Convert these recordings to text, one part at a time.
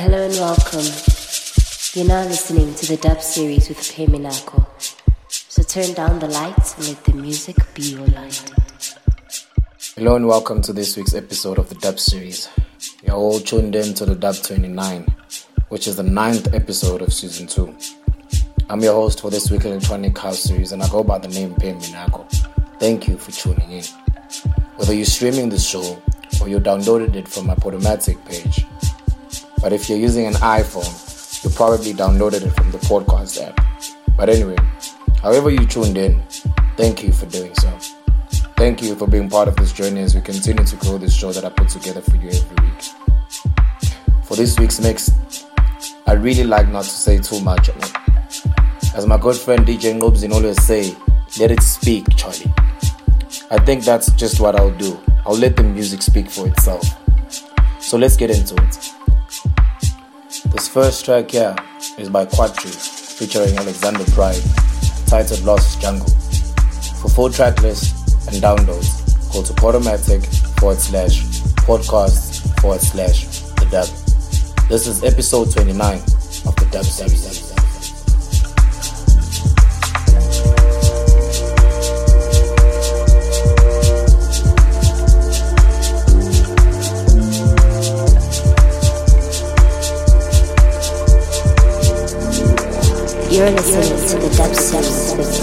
Hello and welcome. You're now listening to the dub series with Peminako. So turn down the lights and let the music be your light. Hello and welcome to this week's episode of the dub series. You're all tuned in to the dub 29, which is the ninth episode of season 2. I'm your host for this week's electronic house series and I go by the name Peminako. Thank you for tuning in. Whether you're streaming the show or you downloaded it from my Podomatic page, but if you're using an iPhone, you probably downloaded it from the podcast app. But anyway, however you tuned in, thank you for doing so. Thank you for being part of this journey as we continue to grow this show that I put together for you every week. For this week's mix, I really like not to say too much. As my good friend DJ Ngobzin always say, let it speak, Charlie. I think that's just what I'll do. I'll let the music speak for itself. So let's get into it. This first track here is by Quatri featuring Alexandra Pride, titled Lost Jungle. For full track list and downloads, go to Podomatic forward slash podcasts forward slash the dub. This is episode 29 of the dub series. You're listening to the dub series with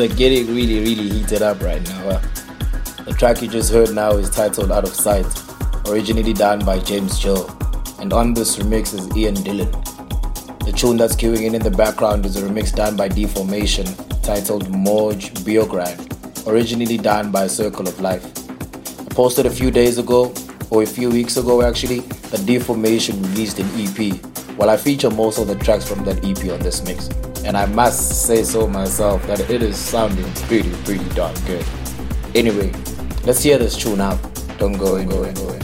Are getting really, really heated up right now. Huh? The track you just heard now is titled Out of Sight, originally done by James Gill, and on this remix is Ian Dillon. The tune that's queuing in in the background is a remix done by D-Formation titled Moj Beograd, originally done by Circle of Life. I posted a few days ago, or a few weeks ago actually, that D-Formation released an EP. While I feature most of the tracks from that EP on this mix and I must say so myself that it is sounding pretty, pretty darn good. Anyway, let's hear this tune out. Don't go anywhere. Go anywhere.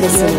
Listening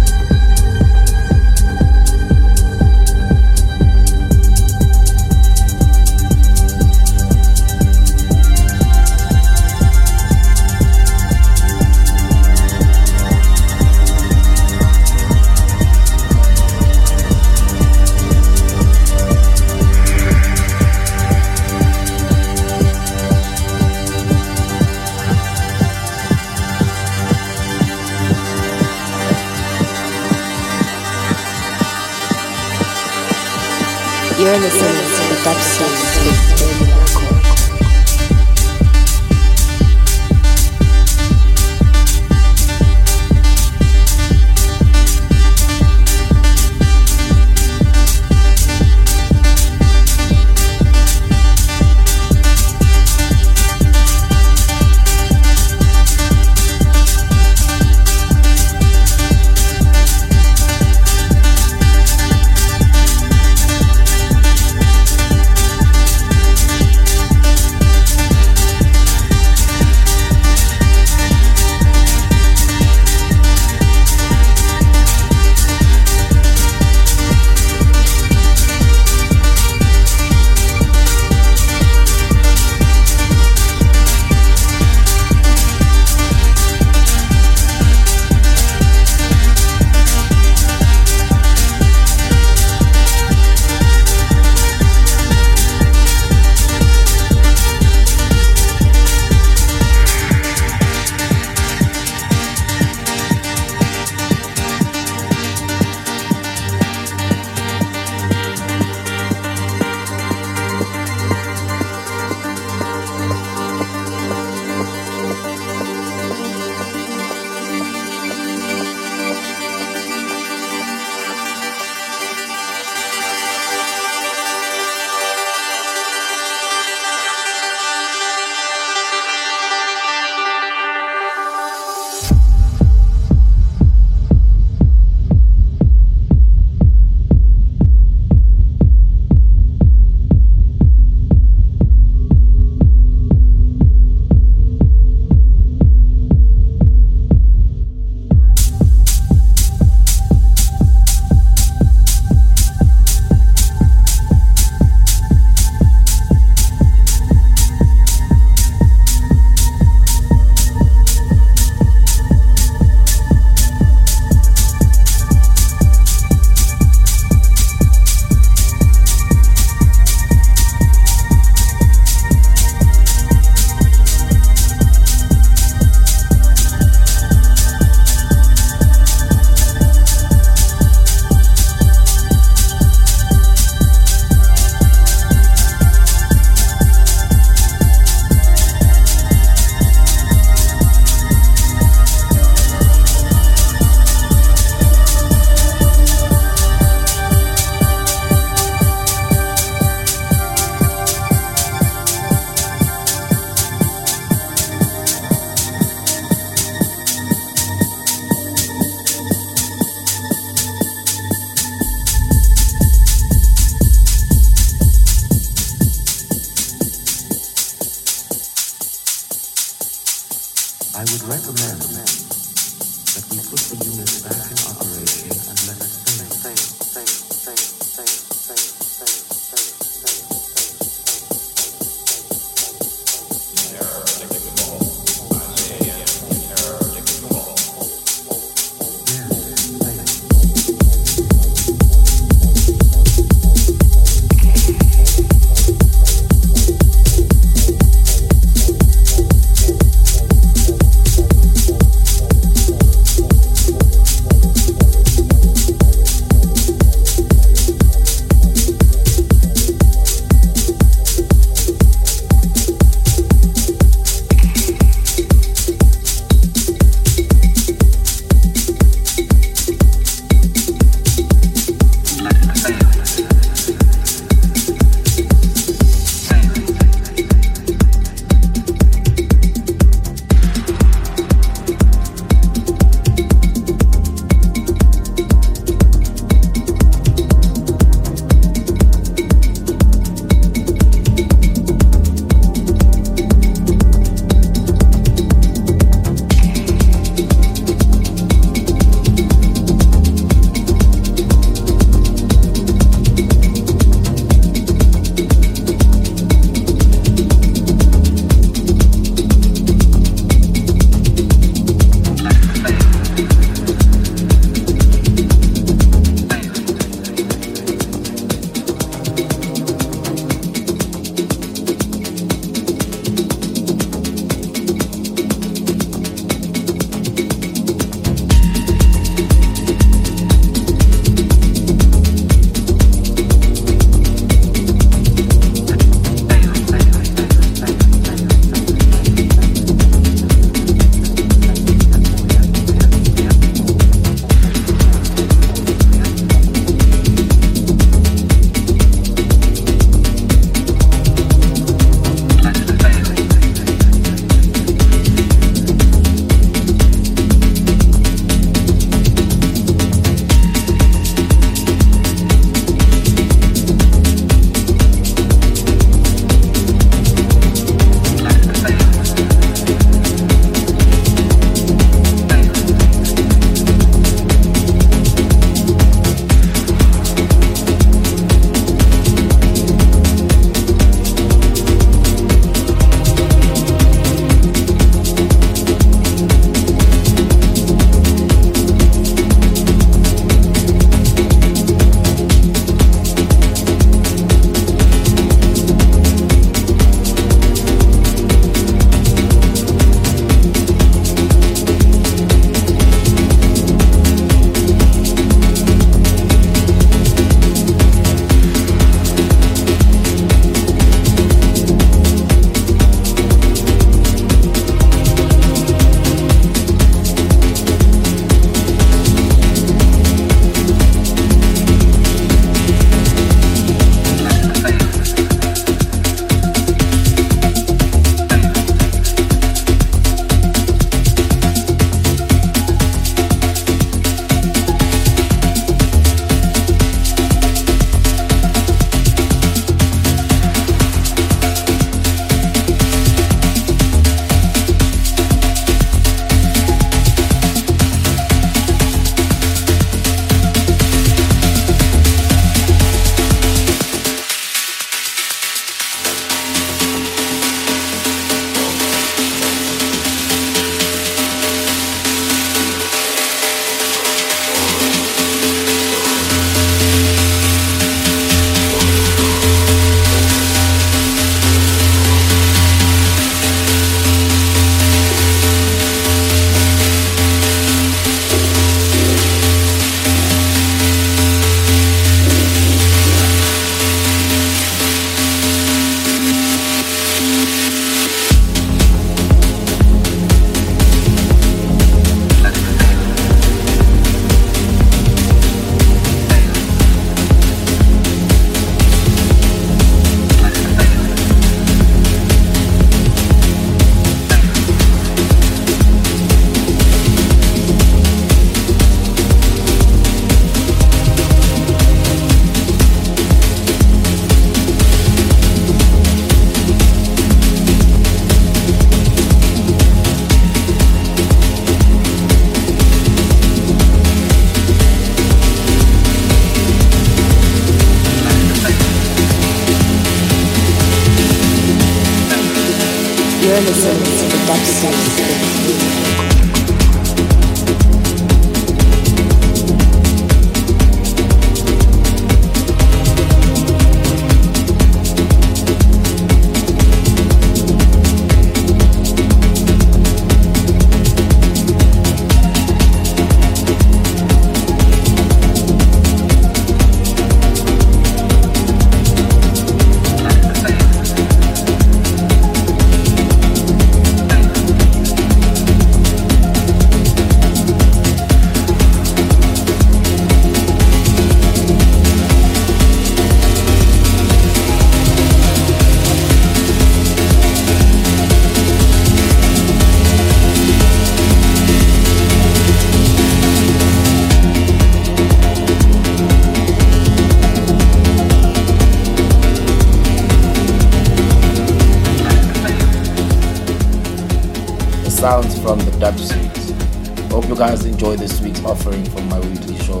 enjoy this week's offering from my weekly show.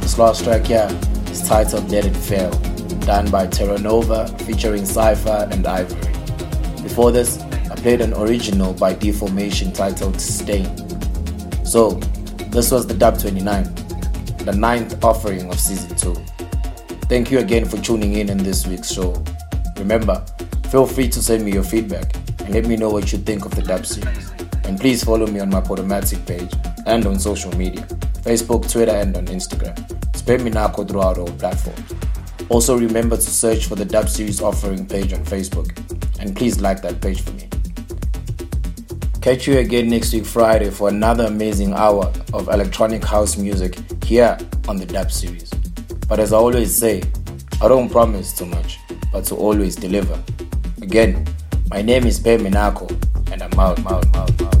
This last track here is titled Let It Fail, done by Terranova featuring Sifa and Ivory. Before this, I played an original by D-Formation titled Stain. So, this was the Dub 29, the ninth offering of season 2. Thank you again for tuning in in this week's show. Remember, feel free to send me your feedback and let me know what you think of the Dub series. And please follow me on my Podomatic page and on social media Facebook, Twitter, and on Instagram. Spam Minako throughout all platforms. Also, remember to search for the Dub series offering page on Facebook and please like that page for me. Catch you again next week, Friday, for another amazing hour of electronic house music here on the Dub series. But as I always say, I don't promise too much, but to always deliver. Again, my name is Ben Minako, and I'm out, out, out, out.